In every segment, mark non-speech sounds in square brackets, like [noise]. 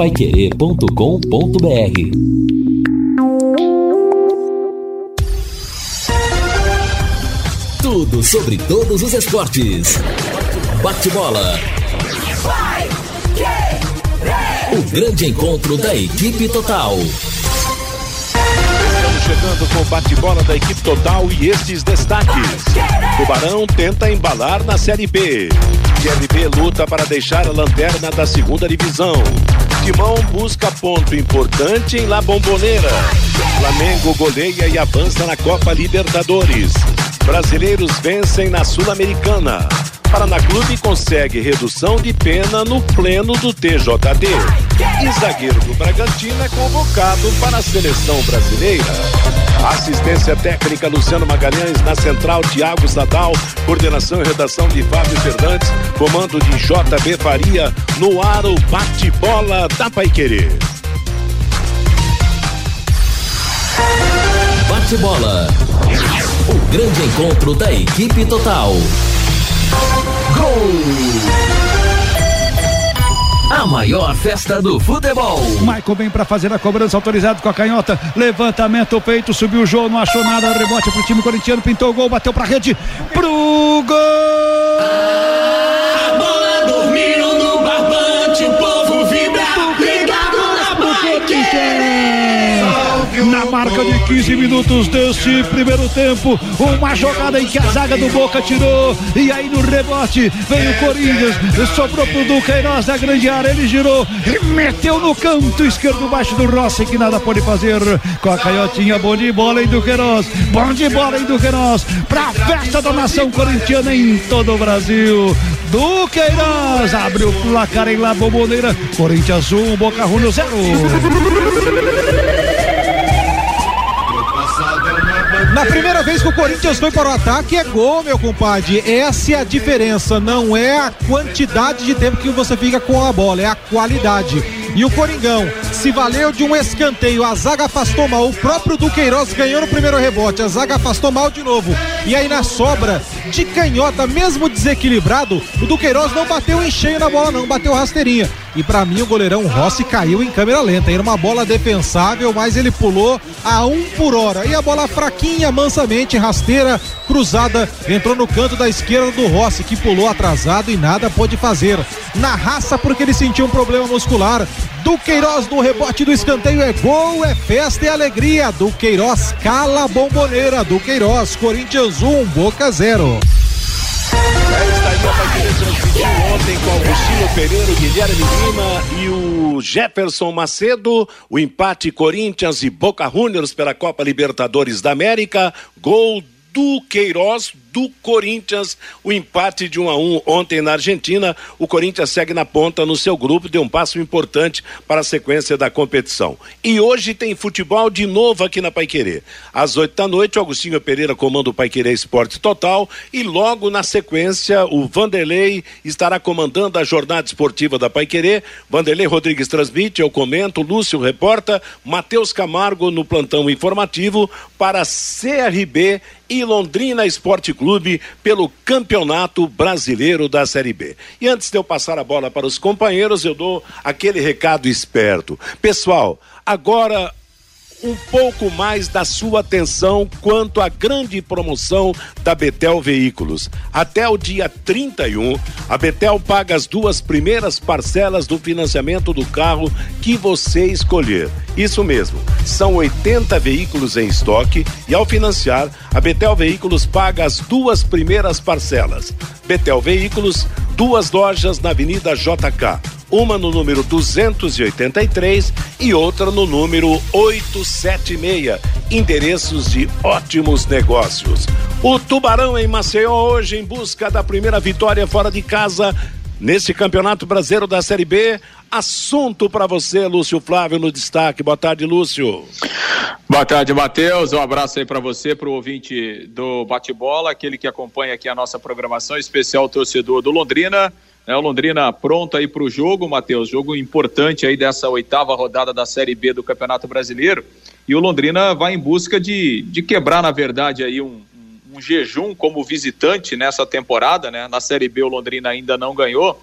paiquerê.com.br Tudo sobre todos os esportes. Bate-bola. O grande encontro da equipe total chegando com o bate-bola da equipe total e estes destaques. Tubarão tenta embalar na Série B. CRB luta para deixar a lanterna da segunda divisão. Timão busca ponto importante em La Bombonera. Flamengo goleia e avança na Copa Libertadores. Brasileiros vencem na Sul-Americana. Paraná Clube consegue redução de pena no pleno do TJD. E zagueiro do Bragantino é convocado para a seleção brasileira. Assistência técnica Luciano Magalhães, na central Tiago Sadal, coordenação e redação de Fábio Fernandes, comando de JB Faria, no ar o bate-bola da Paiquerê. Bate-bola. O grande encontro da equipe total. A maior festa do futebol. Michael vem para fazer a cobrança autorizado com a canhota. Levantamento, peito, subiu o jogo, não achou nada. Rebote pro time corintiano, pintou o gol, bateu pra rede. Pro gol! Marca de 15 minutos deste primeiro tempo, uma jogada em que a zaga do Boca tirou. E aí no rebote veio o Corinthians, sobrou pro Duqueiroz da grande área. Ele girou e meteu no canto esquerdo baixo do Rossi, que nada pode fazer. Com a canhotinha, bom de bola em Duqueiroz. Bom de bola em Duqueiroz. Pra festa da nação corintiana em todo o Brasil. Duqueiroz abre o placar em La Bombonera. Corinthians 1, Boca Juniors 0. Na primeira vez que o Corinthians foi para o ataque, é gol, meu compadre. Essa é a diferença. Não é a quantidade de tempo que você fica com a bola, é a qualidade. E o Coringão se valeu de um escanteio. A zaga afastou mal. O próprio Duqueiroz ganhou no primeiro rebote. A zaga afastou mal de novo. E aí na sobra de canhota, mesmo desequilibrado, o Duqueiroz não bateu em cheio na bola, não, bateu rasteirinha. E para mim o goleirão Rossi caiu em câmera lenta. Era uma bola defensável, mas ele pulou a um por hora. E a bola fraquinha, mansamente, rasteira, cruzada, entrou no canto da esquerda do Rossi, que pulou atrasado e nada pôde fazer. Na raça, porque ele sentiu um problema muscular. Do Queiroz no rebote do escanteio é gol, é festa e alegria. Do Queiroz cala a bomboneira. Do Queiroz, Corinthians 1, Boca 0. Ontem com Augustinho Pereira, Guilherme Lima e o Jefferson Macedo, o empate Corinthians e Boca Juniors pela Copa Libertadores da América, gol do Queiroz do Corinthians, o empate de 1 um a 1 um ontem na Argentina. O Corinthians segue na ponta no seu grupo, deu um passo importante para a sequência da competição. E hoje tem futebol de novo aqui na Paiquerê. Às 8 da noite, o Agostinho Pereira comanda o Paiquerê Esporte Total e logo na sequência o Vanderlei estará comandando a jornada esportiva da Paiquerê. Vanderlei Rodrigues transmite, eu comento, Lúcio reporta, Matheus Camargo no plantão informativo para CRB e Londrina Esporte Clube pelo Campeonato Brasileiro da Série B. E antes de eu passar a bola para os companheiros, eu dou aquele recado esperto. Pessoal, agora um pouco mais da sua atenção quanto à grande promoção da Betel Veículos. Até o dia 31, a Betel paga as duas primeiras parcelas do financiamento do carro que você escolher. Isso mesmo, são 80 veículos em estoque e ao financiar, a Betel Veículos paga as duas primeiras parcelas. Betel Veículos, duas lojas na Avenida JK uma no número 283 e outra no número 876. Endereços de ótimos negócios. O Tubarão em Maceió hoje em busca da primeira vitória fora de casa nesse Campeonato Brasileiro da Série B. Assunto para você, Lúcio Flávio, no destaque. Boa tarde, Lúcio. Boa tarde, Matheus. Um abraço aí para você, para o ouvinte do Bate-Bola, aquele que acompanha aqui a nossa programação, especial torcedor do Londrina. É, o Londrina pronto aí para o jogo, Matheus, jogo importante aí dessa oitava rodada da Série B do Campeonato Brasileiro. E o Londrina vai em busca de, de quebrar, na verdade, aí um, um jejum como visitante nessa temporada, né? Na Série B o Londrina ainda não ganhou.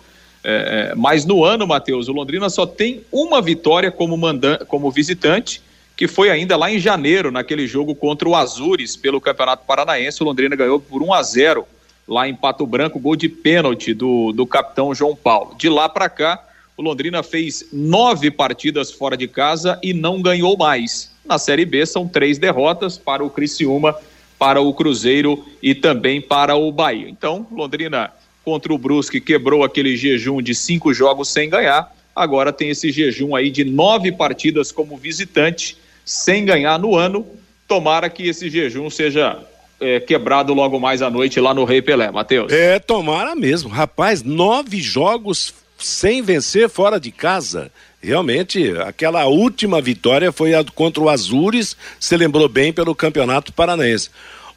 É, é, mas no ano, Matheus, o Londrina só tem uma vitória como, mandan como visitante, que foi ainda lá em janeiro, naquele jogo contra o Azures pelo Campeonato Paranaense. O Londrina ganhou por 1 a 0 lá em Pato Branco, gol de pênalti do, do capitão João Paulo. De lá para cá, o Londrina fez nove partidas fora de casa e não ganhou mais. Na Série B são três derrotas para o Criciúma, para o Cruzeiro e também para o Bahia. Então, Londrina contra o Brusque quebrou aquele jejum de cinco jogos sem ganhar. Agora tem esse jejum aí de nove partidas como visitante sem ganhar no ano. Tomara que esse jejum seja é, quebrado logo mais à noite lá no Rei Pelé, Matheus. É, tomara mesmo. Rapaz, nove jogos sem vencer fora de casa. Realmente, aquela última vitória foi a contra o Azures, se lembrou bem pelo Campeonato Paranaense.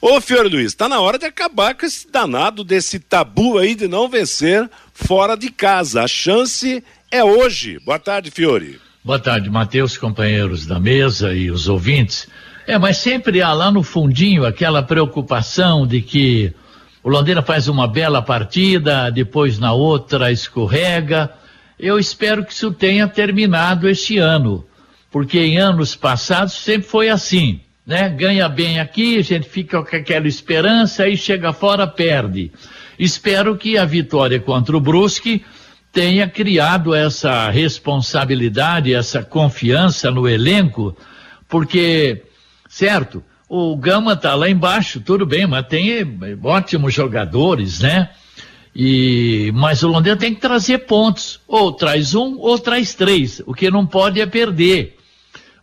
Ô, Fiore Luiz, tá na hora de acabar com esse danado desse tabu aí de não vencer fora de casa. A chance é hoje. Boa tarde, Fiore. Boa tarde, Matheus, companheiros da mesa e os ouvintes. É, mas sempre há lá no fundinho aquela preocupação de que o Londrina faz uma bela partida, depois na outra escorrega. Eu espero que isso tenha terminado este ano, porque em anos passados sempre foi assim né? Ganha bem aqui, a gente fica com aquela esperança, aí chega fora, perde. Espero que a vitória contra o Brusque tenha criado essa responsabilidade, essa confiança no elenco, porque, certo, o Gama tá lá embaixo, tudo bem, mas tem ótimos jogadores, né? E, mas o Londrina tem que trazer pontos. Ou traz um, ou traz três. O que não pode é perder.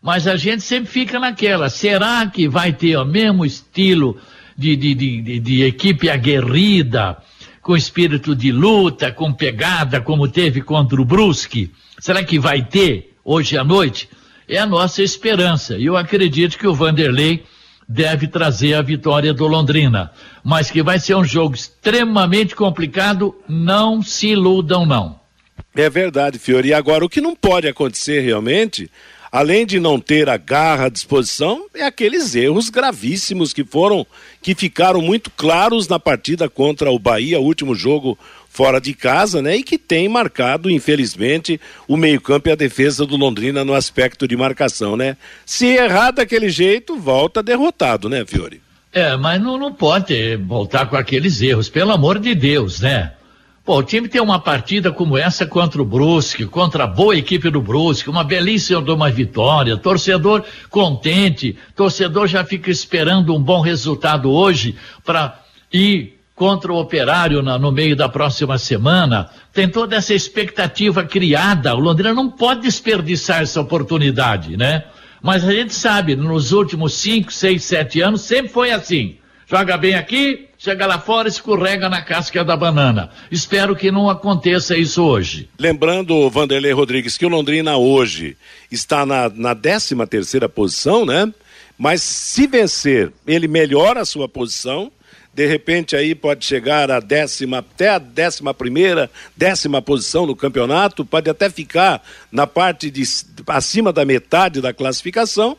Mas a gente sempre fica naquela, será que vai ter o mesmo estilo de, de, de, de equipe aguerrida, com espírito de luta, com pegada, como teve contra o Brusque? Será que vai ter hoje à noite? É a nossa esperança. E eu acredito que o Vanderlei deve trazer a vitória do Londrina. Mas que vai ser um jogo extremamente complicado, não se iludam, não. É verdade, Fiori. E agora, o que não pode acontecer realmente além de não ter a garra à disposição, é aqueles erros gravíssimos que foram, que ficaram muito claros na partida contra o Bahia, último jogo fora de casa, né? E que tem marcado, infelizmente, o meio-campo e a defesa do Londrina no aspecto de marcação, né? Se errar daquele jeito, volta derrotado, né, Fiore? É, mas não, não pode voltar com aqueles erros, pelo amor de Deus, né? Pô, o time tem uma partida como essa contra o Brusque, contra a boa equipe do Brusque, uma belíssima de uma vitória, torcedor contente, torcedor já fica esperando um bom resultado hoje para ir contra o Operário na, no meio da próxima semana. Tem toda essa expectativa criada. O Londrina não pode desperdiçar essa oportunidade, né? Mas a gente sabe, nos últimos cinco, seis, sete anos sempre foi assim. Joga bem aqui, chega lá fora e escorrega na casca da banana. Espero que não aconteça isso hoje. Lembrando, Vanderlei Rodrigues, que o Londrina hoje está na, na 13 terceira posição, né? Mas se vencer, ele melhora a sua posição. De repente aí pode chegar a décima, até a décima primeira, décima posição no campeonato, pode até ficar na parte de acima da metade da classificação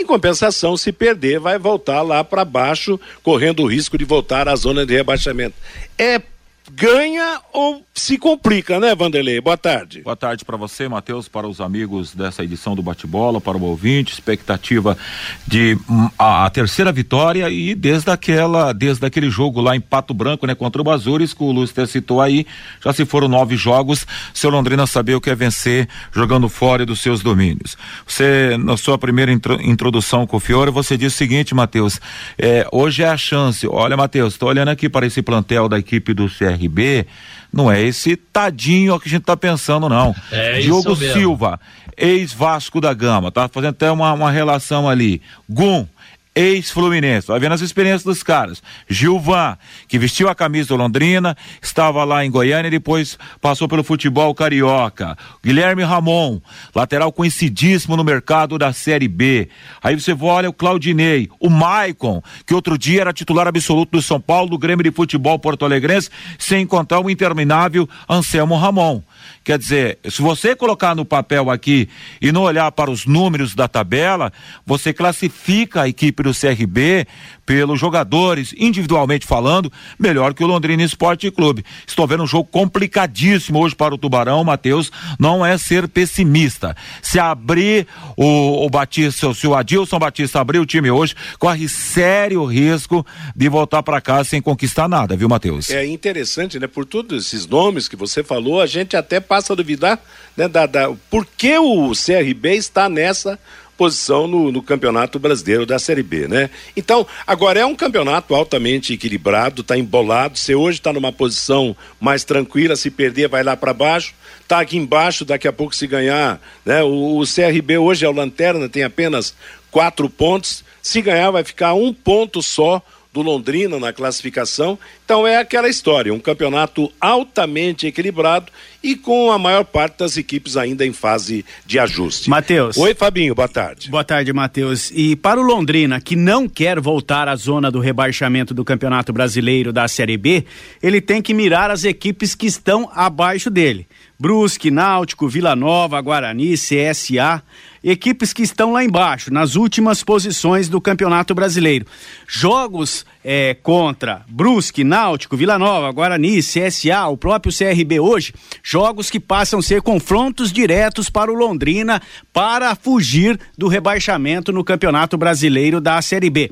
em compensação, se perder, vai voltar lá para baixo, correndo o risco de voltar à zona de rebaixamento. É ganha ou se complica, né, Vanderlei? Boa tarde. Boa tarde para você, Matheus, para os amigos dessa edição do Bate-Bola, para o ouvinte, expectativa de hum, a, a, terceira vitória e desde aquela, desde aquele jogo lá em Pato Branco, né, contra o Bazures, que o Lúcio citou aí, já se foram nove jogos, seu Londrina sabia o que é vencer jogando fora dos seus domínios. Você, na sua primeira intro, introdução com o Fiore, você disse o seguinte, Matheus, é, hoje é a chance, olha, Matheus, estou olhando aqui para esse plantel da equipe do CRB, não é esse tadinho que a gente está pensando, não. É Diogo Silva, ex-Vasco da Gama, tá fazendo até uma, uma relação ali. Gum, ex-Fluminense. Vai vendo as experiências dos caras. Gilvan, que vestiu a camisa do Londrina, estava lá em Goiânia e depois passou pelo futebol carioca. Guilherme Ramon, lateral conhecidíssimo no mercado da Série B. Aí você olha o Claudinei, o Maicon, que outro dia era titular absoluto do São Paulo, do Grêmio de Futebol Porto Alegrense, sem encontrar o interminável Anselmo Ramon. Quer dizer, se você colocar no papel aqui e não olhar para os números da tabela, você classifica a equipe do CRB pelos jogadores, individualmente falando, melhor que o Londrina Esporte Clube. Estou vendo um jogo complicadíssimo hoje para o Tubarão, Matheus, não é ser pessimista. Se abrir o, o Batista, se o Adilson Batista abrir o time hoje, corre sério risco de voltar para casa sem conquistar nada, viu, Matheus? É interessante, né? Por todos esses nomes que você falou, a gente até passa a duvidar né, da, da, por que o CRB está nessa posição no, no, Campeonato Brasileiro da Série B, né? Então, agora é um campeonato altamente equilibrado, está embolado. Você hoje está numa posição mais tranquila, se perder vai lá para baixo. Está aqui embaixo, daqui a pouco se ganhar, né? O, o CRB hoje é o lanterna, tem apenas quatro pontos. Se ganhar vai ficar um ponto só do Londrina na classificação. Então é aquela história, um campeonato altamente equilibrado e com a maior parte das equipes ainda em fase de ajuste. Matheus. Oi, Fabinho, boa tarde. Boa tarde, Matheus. E para o Londrina, que não quer voltar à zona do rebaixamento do Campeonato Brasileiro da Série B, ele tem que mirar as equipes que estão abaixo dele. Brusque, Náutico, Vila Nova, Guarani, CSA equipes que estão lá embaixo, nas últimas posições do Campeonato Brasileiro. Jogos é, contra Brusque, Náutico, Vila Nova, Guarani, CSA, o próprio CRB hoje, jogos que passam a ser confrontos diretos para o Londrina para fugir do rebaixamento no Campeonato Brasileiro da Série B.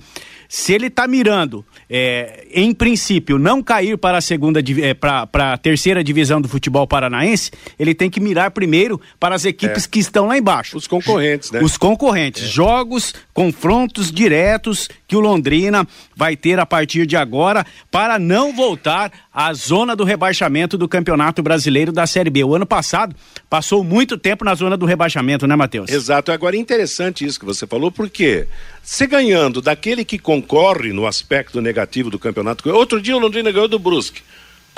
Se ele está mirando, é, em princípio, não cair para a segunda, é, para a terceira divisão do futebol paranaense, ele tem que mirar primeiro para as equipes é. que estão lá embaixo. Os concorrentes, né? Os concorrentes. É. Jogos, confrontos diretos que o Londrina vai ter a partir de agora para não voltar à zona do rebaixamento do Campeonato Brasileiro da Série B. O ano passado passou muito tempo na zona do rebaixamento, né, Matheus? Exato. Agora é interessante isso que você falou, porque se ganhando daquele que concorre no aspecto negativo do campeonato. Outro dia o Londrina ganhou do Brusque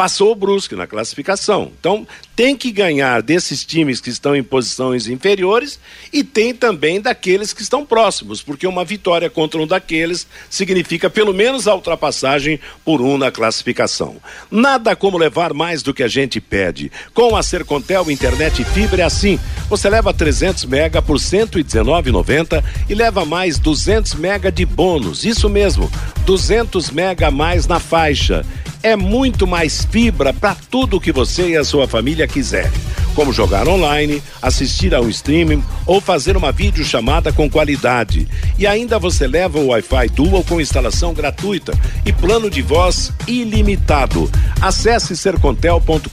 passou o Brusque na classificação. Então, tem que ganhar desses times que estão em posições inferiores e tem também daqueles que estão próximos, porque uma vitória contra um daqueles significa pelo menos a ultrapassagem por um na classificação. Nada como levar mais do que a gente pede. Com a Sercontel Internet Fibra é assim. Você leva 300 mega por 119,90 e leva mais 200 mega de bônus. Isso mesmo, 200 mega a mais na faixa é muito mais fibra para tudo que você e a sua família quiserem, como jogar online, assistir a um streaming ou fazer uma videochamada com qualidade. E ainda você leva o Wi-Fi Dual com instalação gratuita e plano de voz ilimitado. Acesse sercontel.com.br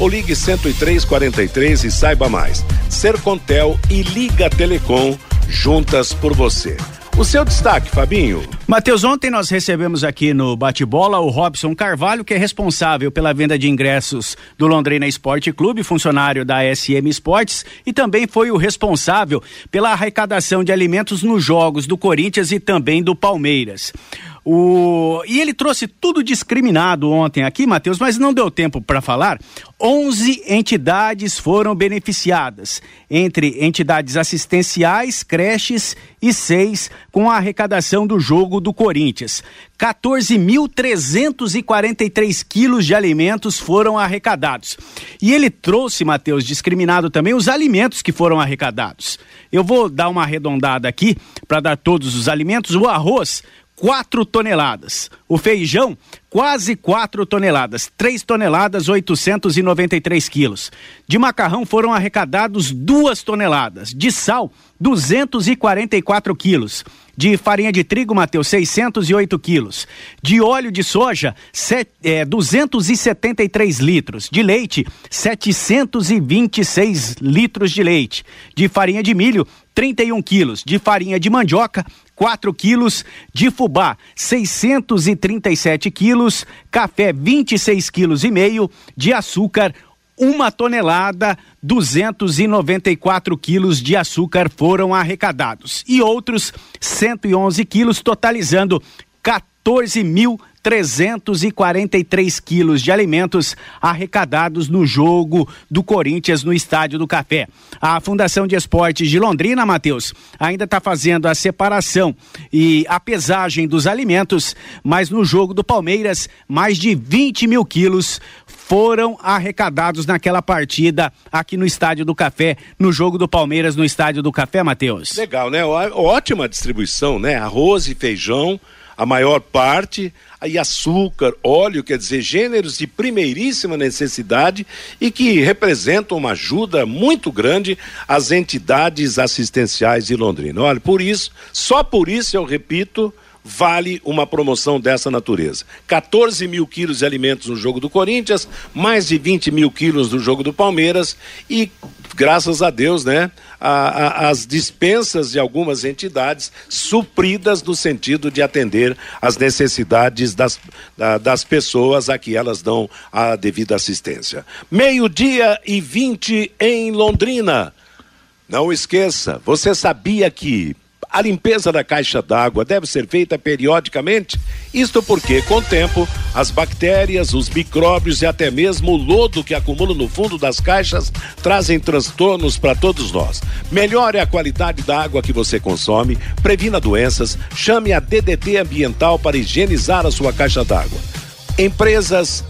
ou ligue 10343 e saiba mais. Sercontel e Liga Telecom juntas por você. O seu destaque, Fabinho. Matheus, ontem nós recebemos aqui no Bate-Bola o Robson Carvalho, que é responsável pela venda de ingressos do Londrina Esporte Clube, funcionário da SM Esportes, e também foi o responsável pela arrecadação de alimentos nos jogos do Corinthians e também do Palmeiras. O... E ele trouxe tudo discriminado ontem aqui, Matheus, mas não deu tempo para falar. 11 entidades foram beneficiadas, entre entidades assistenciais, creches e seis com a arrecadação do jogo do Corinthians. 14.343 quilos de alimentos foram arrecadados. E ele trouxe, Matheus, discriminado também os alimentos que foram arrecadados. Eu vou dar uma arredondada aqui para dar todos os alimentos. O arroz 4 toneladas. O feijão, quase 4 toneladas, 3 toneladas 893 quilos. De macarrão foram arrecadados 2 toneladas. De sal, 244 quilos. De farinha de trigo, Mateus, 608 quilos. De óleo de soja, set, é, 273 litros. De leite, 726 litros de leite. De farinha de milho, 31 quilos. De farinha de mandioca, 4 quilos, de fubá 637 quilos, café 26 quilos e meio, de açúcar uma tonelada, 294 quilos de açúcar foram arrecadados. E outros 111 quilos, totalizando 14.343 quilos de alimentos arrecadados no jogo do Corinthians no Estádio do Café. A Fundação de Esportes de Londrina, Matheus, ainda está fazendo a separação e a pesagem dos alimentos, mas no jogo do Palmeiras, mais de 20 mil quilos foram arrecadados naquela partida aqui no Estádio do Café, no jogo do Palmeiras no Estádio do Café, Matheus. Legal, né? Ótima distribuição, né? Arroz e feijão a maior parte, aí açúcar, óleo, quer dizer, gêneros de primeiríssima necessidade e que representam uma ajuda muito grande às entidades assistenciais de Londrina. Olha, por isso, só por isso eu repito, vale uma promoção dessa natureza. 14 mil quilos de alimentos no jogo do Corinthians, mais de 20 mil quilos no jogo do Palmeiras e, graças a Deus, né, a, a, as dispensas de algumas entidades supridas no sentido de atender às necessidades das, da, das pessoas a que elas dão a devida assistência. Meio-dia e 20 em Londrina. Não esqueça, você sabia que a limpeza da caixa d'água deve ser feita periodicamente? Isto porque, com o tempo, as bactérias, os micróbios e até mesmo o lodo que acumula no fundo das caixas trazem transtornos para todos nós. Melhore a qualidade da água que você consome, previna doenças, chame a DDT Ambiental para higienizar a sua caixa d'água. Empresas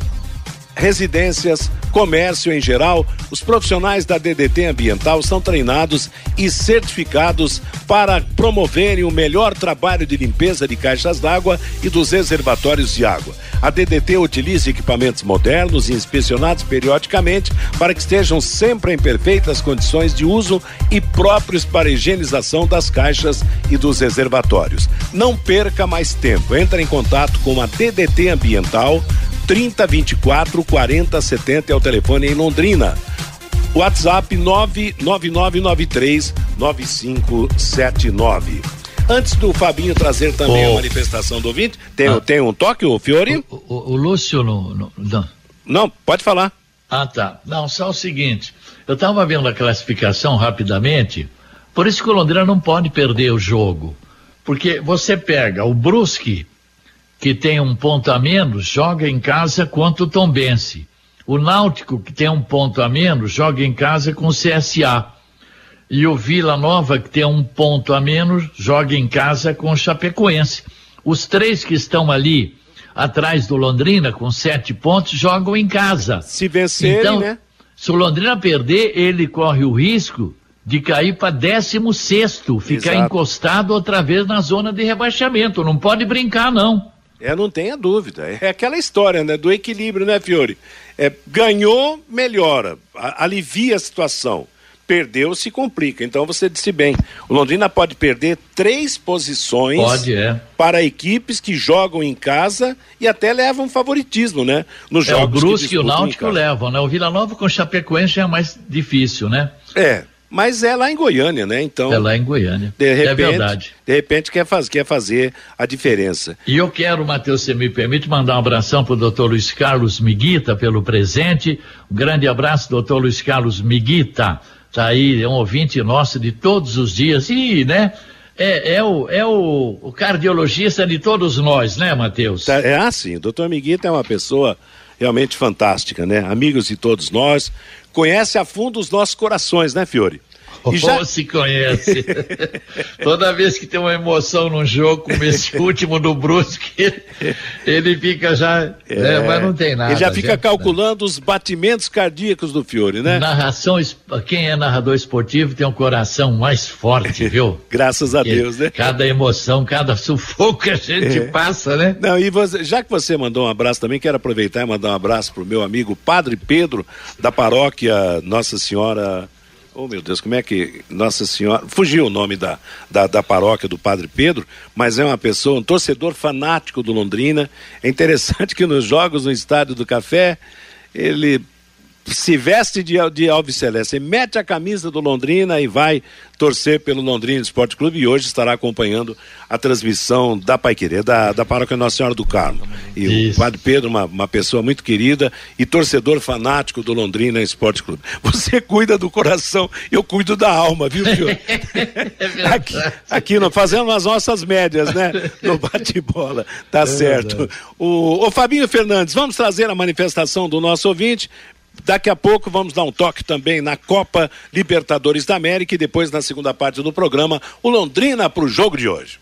residências, comércio em geral, os profissionais da DDT Ambiental são treinados e certificados para promoverem o melhor trabalho de limpeza de caixas d'água e dos reservatórios de água. A DDT utiliza equipamentos modernos e inspecionados periodicamente para que estejam sempre em perfeitas condições de uso e próprios para a higienização das caixas e dos reservatórios. Não perca mais tempo. Entre em contato com a DDT Ambiental 30 24 40 70 é o telefone em Londrina. WhatsApp 99993 9579. Antes do Fabinho trazer também Oh. a manifestação do ouvinte, tem, Ah. tem um toque, o Fiore? O, o- o Lúcio não, não, não. Não, pode falar. Ah, tá. Não, só o seguinte. Eu estava vendo a classificação rapidamente. Por isso que o Londrina não pode perder o jogo. Porque você pega o Brusque, que tem um ponto a menos, joga em casa contra o Tombense. O Náutico, que tem um ponto a menos, joga em casa com o CSA. E o Vila Nova, que tem um ponto a menos, joga em casa com o Chapecoense. Os três que estão ali atrás do Londrina, com sete pontos, jogam em casa. Se vencerem, então, né? Se o Londrina perder, ele corre o risco de cair para 16 sexto, ficar Exato. encostado outra vez na zona de rebaixamento. Não pode brincar, não. É, não tenha dúvida. É aquela história, né? Do equilíbrio, né, Fiore? É, ganhou, melhora, alivia a situação. Perdeu, se complica. Então você disse bem. O Londrina pode perder três posições Pode, é. para equipes que jogam em casa e até levam favoritismo, né? Nos É, o Brusque que e o Náutico levam, né? O Vila Nova com o Chapecoense é mais difícil, né? É, mas é lá em Goiânia, né? Então, É lá em Goiânia. de repente, é verdade. de repente quer, faz, quer fazer a diferença. E eu quero, Matheus, se me permite, mandar um abração para o doutor Luiz Carlos Miguita pelo presente. Um grande abraço, doutor Luiz Carlos Miguita. Tá aí, é um ouvinte nosso de todos os dias. E, né, é, é, o, é o, o cardiologista de todos nós, né, Matheus? Tá, é assim, o doutor Miguita é uma pessoa realmente fantástica, né? Amigos de todos nós, conhece a fundo os nossos corações, né, Fiore? E já- se conhece. [laughs] Toda vez que tem uma emoção num jogo, como esse [laughs] último do Brusque, ele fica já. né, mas não tem nada. Ele já fica gente. calculando os batimentos cardíacos do Fiore, né? Narração, quem é narrador esportivo tem um coração mais forte, [laughs] viu? Graças a Porque Deus, né? Cada emoção, cada sufoco que a gente É. passa, né? Não, e você- já que você mandou um abraço também, quero aproveitar e mandar um abraço pro meu amigo Padre Pedro, da paróquia Nossa Senhora. Oh, meu Deus, como é que. Nossa Senhora. Fugiu o nome da, da, da paróquia do Padre Pedro, mas é uma pessoa, um torcedor fanático do Londrina. É interessante que nos jogos no Estádio do Café, ele se veste de, de Alves Celeste, mete a camisa do Londrina e vai torcer pelo Londrina Esporte Clube e hoje estará acompanhando a transmissão da Paiquerê, da, da Paróquia Nossa Senhora do Carmo. E o Padre Pedro, uma, uma pessoa muito querida e torcedor fanático do Londrina Esporte Clube. Você [laughs] cuida do coração, eu cuido da alma, viu, Fio? [laughs] [laughs] aqui, aqui nós fazendo as nossas médias, né? No bate-bola, tá certo. O, o Fabinho Fernandes, vamos trazer a manifestação do nosso ouvinte. Daqui a pouco vamos dar um toque também na Copa Libertadores da América e depois na segunda parte do programa, o Londrina para o jogo de hoje.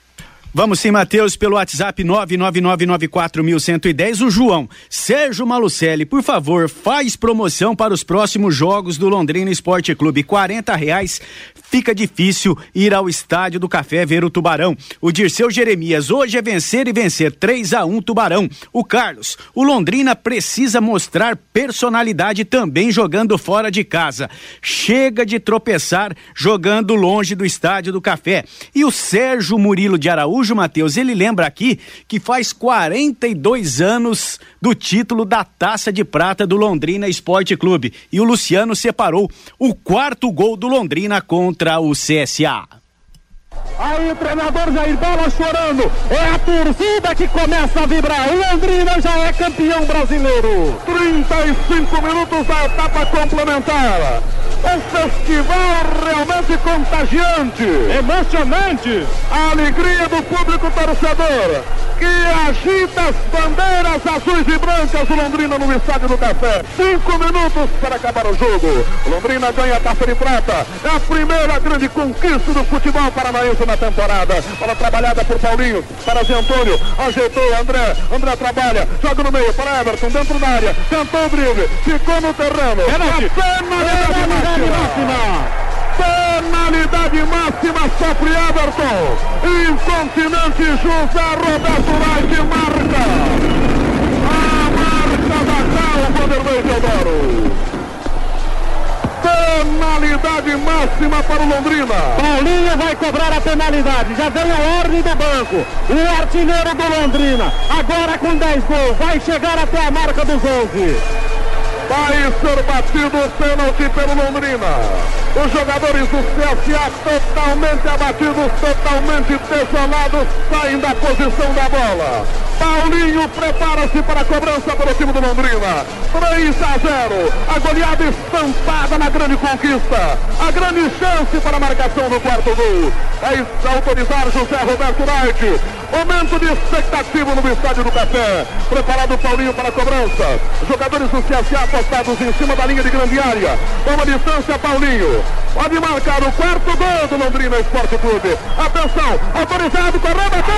Vamos sim, Matheus, pelo WhatsApp 999941110, o João. Sérgio Malucelli, por favor, faz promoção para os próximos jogos do Londrina Esporte Clube. 40 reais fica difícil ir ao estádio do Café ver o Tubarão. O Dirceu Jeremias, hoje é vencer e vencer 3 a 1 Tubarão. O Carlos, o Londrina precisa mostrar personalidade também jogando fora de casa. Chega de tropeçar jogando longe do estádio do Café. E o Sérgio Murilo de Araújo Matheus, ele lembra aqui que faz 42 anos do título da Taça de Prata do Londrina Esporte Clube. E o Luciano separou o quarto gol do Londrina contra o CSA. Aí o treinador Jair Bola chorando. É a torcida que começa a vibrar. O Londrina já é campeão brasileiro. 35 minutos da etapa complementar. Um festival realmente contagiante. Emocionante. A alegria do público torcedor que agita as bandeiras azuis e brancas do Londrina no estádio do Café. Cinco minutos para acabar o jogo. Londrina ganha a taça de prata. É a primeira grande conquista do futebol paranaense na temporada. Bola trabalhada por Paulinho, para Zé Antônio. Ajeitou André. André trabalha, joga no meio para Everton, dentro da área. Tentou o drible, ficou no terreno. Penalti. Máxima. Penalidade máxima sofre Everton. Incontinente José Roberto Reis marca. A marca da Cal, Vanderlei Teodoro. Penalidade máxima para o Londrina. Paulinho vai cobrar a penalidade. Já veio a ordem do banco. O artilheiro do Londrina. Agora com 10 gols. Vai chegar até a marca dos 11. Vai ser batido o pênalti pelo Londrina. Os jogadores do CSA totalmente abatidos, totalmente desolados, saem da posição da bola. Paulinho prepara-se para a cobrança para o time do Londrina. 3 a 0. A goleada estampada na grande conquista. A grande chance para a marcação do quarto gol. Vai autorizar José Roberto Wright. Momento de expectativa no estádio do Café. Preparado Paulinho para a cobrança. Jogadores do CSA apostados em cima da linha de grande área. Toma distância, Paulinho. Pode marcar o quarto gol do Londrina Esporte Clube. Atenção, autorizado, correu, bateu.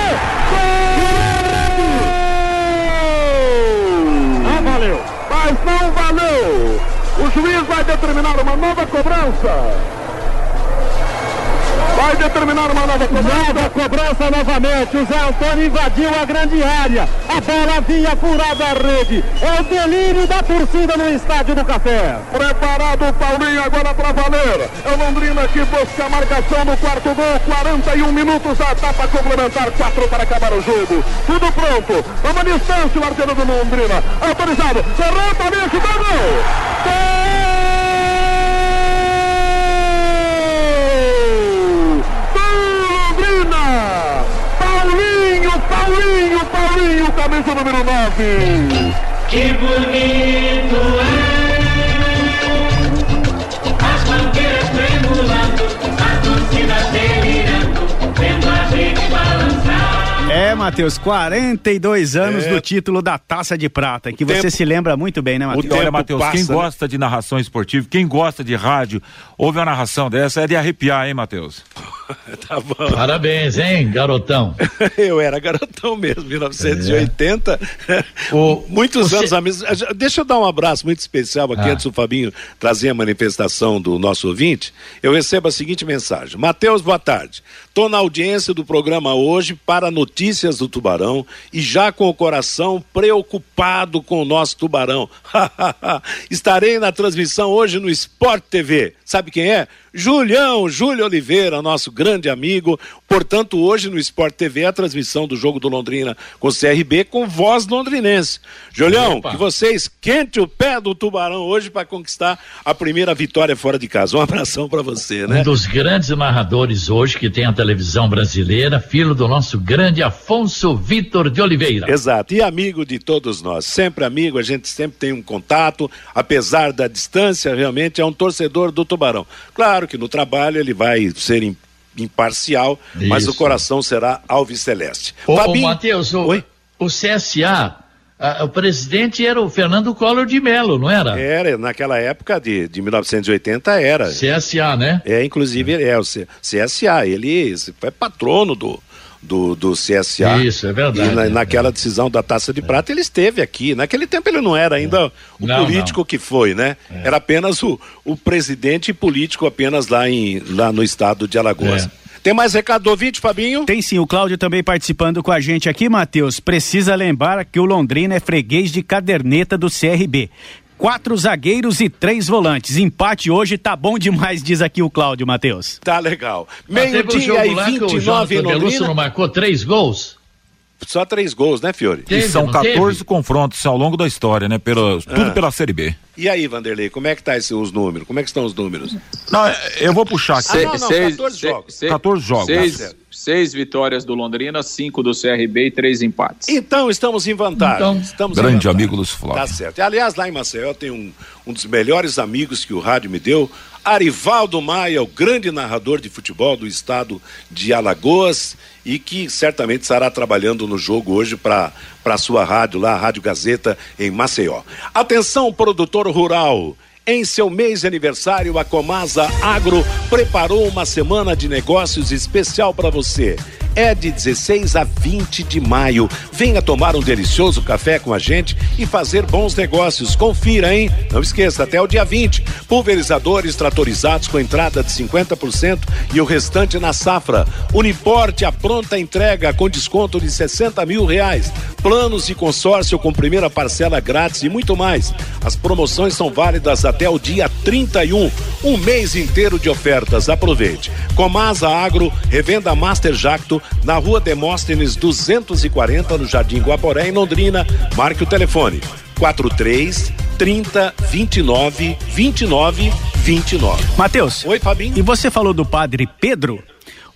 Gol! Não valeu. Mas não valeu. O juiz vai determinar uma nova cobrança. Vai determinar uma nova cobrança. Nova cobrança novamente. O Zé Antônio invadiu a grande área. A bola vinha furada a rede. É o delírio da torcida no estádio do Café. Preparado o Paulinho agora para valer. É o Londrina que busca a marcação do quarto gol. 41 minutos da etapa complementar. 4 para acabar o jogo. Tudo pronto. Toma distância o arqueiro do Londrina. Autorizado. Serrão, Paulinho, chutou gol. Londrina! Paulinho, camisa número 9. Que bonito é É, Matheus, 42 anos É. do título da Taça de Prata, que você tempo- se lembra muito bem, né, Matheus? Olha, Matheus, quem gosta de narração esportiva, quem gosta de rádio, ouve uma narração dessa, é de arrepiar, hein, Matheus? [laughs] tá bom. Parabéns, hein, garotão. [laughs] Eu era garotão mesmo, 1980. [laughs] Muitos você- anos a mesma. Deixa eu dar um abraço muito especial aqui Ah. antes do Fabinho trazer a manifestação do nosso ouvinte. Eu recebo a seguinte mensagem: Matheus, boa tarde. Estou na audiência do programa hoje para notícias do Tubarão e já com o coração preocupado com o nosso Tubarão. [laughs] Estarei na transmissão hoje no Sport TV. Sabe quem é? Julião, Júlio Oliveira, nosso grande amigo. Portanto, hoje no Sport TV a transmissão do jogo do Londrina com o CRB com voz londrinense. Julião, Opa. que você esquente o pé do Tubarão hoje para conquistar a primeira vitória fora de casa. Um abração para você, né? Um dos grandes narradores hoje que tem a televisão brasileira, filho do nosso grande Afonso Vitor de Oliveira. Exato, e amigo de todos nós, sempre amigo, a gente sempre tem um contato, apesar da distância, realmente é um torcedor do Tubarão. Claro que no trabalho ele vai ser im- imparcial, mas Isso. o coração será alviceleste. Ô, ô Fabinho- Matheus, o, o CSA, ah, o presidente era o Fernando Collor de Mello, não era? Era, naquela época de, de 1980 era. CSA, né? É, inclusive é o C- CSA, ele foi patrono do, do, do CSA. Isso, é verdade. E na, naquela decisão da Taça de Prata ele esteve aqui. Naquele tempo ele não era ainda o Não, político não. que foi, né? Era apenas o, o presidente político apenas lá, em, lá no estado de Alagoas. É. Tem mais recado do ouvinte, Fabinho? Tem sim, o Cláudio também participando com a gente aqui, Matheus. Precisa lembrar que o Londrina é freguês de caderneta do CRB. Quatro zagueiros e três volantes. Empate hoje tá bom demais, diz aqui o Cláudio, Matheus. Tá legal. Meio-dia jogo e lá que o 29 em Londrina. não marcou três gols? Só três gols, né, Fiore? E Teve, são não 14 teve? confrontos ao longo da história, né? Pelo, Tudo Ah. pela Série B. E aí, Vanderlei, como é que tá esse, os números? Como é que estão os números? Não, eu vou puxar aqui. Ah, não, não, 14 jogos. 14 jogos. Seis, certo. Seis vitórias do Londrina, cinco do CRB e três empates. Então, estamos em vantagem. Então, estamos em Grande vantagem. amigo Lúcio Flávio. Tá certo. E, aliás, lá em Maceió tem um, um dos melhores amigos que o rádio me deu, Arivaldo Maia, o grande narrador de futebol do estado de Alagoas e que certamente estará trabalhando no jogo hoje para a sua rádio lá, a Rádio Gazeta, em Maceió. Atenção, produtor rural. Em seu mês de aniversário, a Comasa Agro preparou uma semana de negócios especial para você. É de 16 a 20 de maio. Venha tomar um delicioso café com a gente e fazer bons negócios. Confira, hein? Não esqueça, até o dia 20. Pulverizadores tratorizados com entrada de 50% e o restante na safra. Uniporte a pronta entrega com desconto de 60 mil reais. Planos de consórcio com primeira parcela grátis e muito mais. As promoções são válidas até o dia 31. Um mês inteiro de ofertas. Aproveite. Comasa Agro, revenda Master Jacto, na rua Demóstenes 240, no Jardim Guaporé, em Londrina. Marque o telefone. 43 30 29 29 29. Matheus. Oi, Fabinho. E você falou do padre Pedro?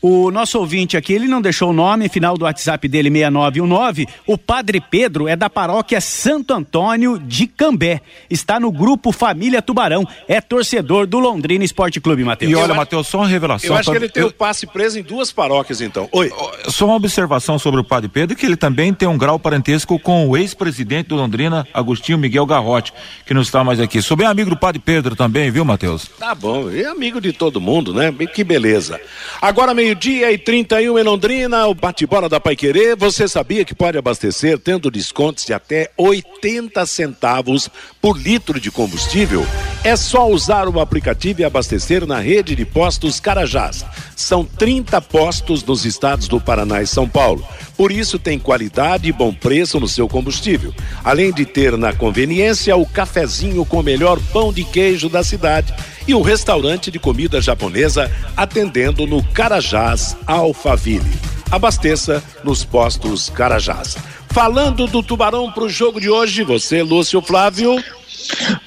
O nosso ouvinte aqui, ele não deixou o nome, final do WhatsApp dele 6919. O Padre Pedro é da paróquia Santo Antônio de Cambé. Está no grupo Família Tubarão. É torcedor do Londrina Esporte Clube, Matheus. E olha, Matheus, só uma revelação. Eu acho que ele tem eu- o passe preso em duas paróquias, então. Oi. Só uma observação sobre o Padre Pedro, que ele também tem um grau parentesco com o ex-presidente do Londrina, Agostinho Miguel Garrote, que não está mais aqui. Sou bem amigo do Padre Pedro também, viu, Matheus? Tá bom, é amigo de todo mundo, né? Que beleza. Agora, meio-dia e 31 em Londrina, o bate-bola da Pai Querer. Você sabia que pode abastecer tendo descontos de até 80 centavos por litro de combustível? É só usar o aplicativo e abastecer na rede de postos Carajás. São 30 postos nos estados do Paraná e São Paulo. Por isso tem qualidade e bom preço no seu combustível. Além de ter na conveniência o cafezinho com o melhor pão de queijo da cidade e o restaurante de comida japonesa atendendo no Carajás Alphaville. Abasteça nos postos Carajás. Falando do Tubarão para o jogo de hoje, você, Lúcio Flávio.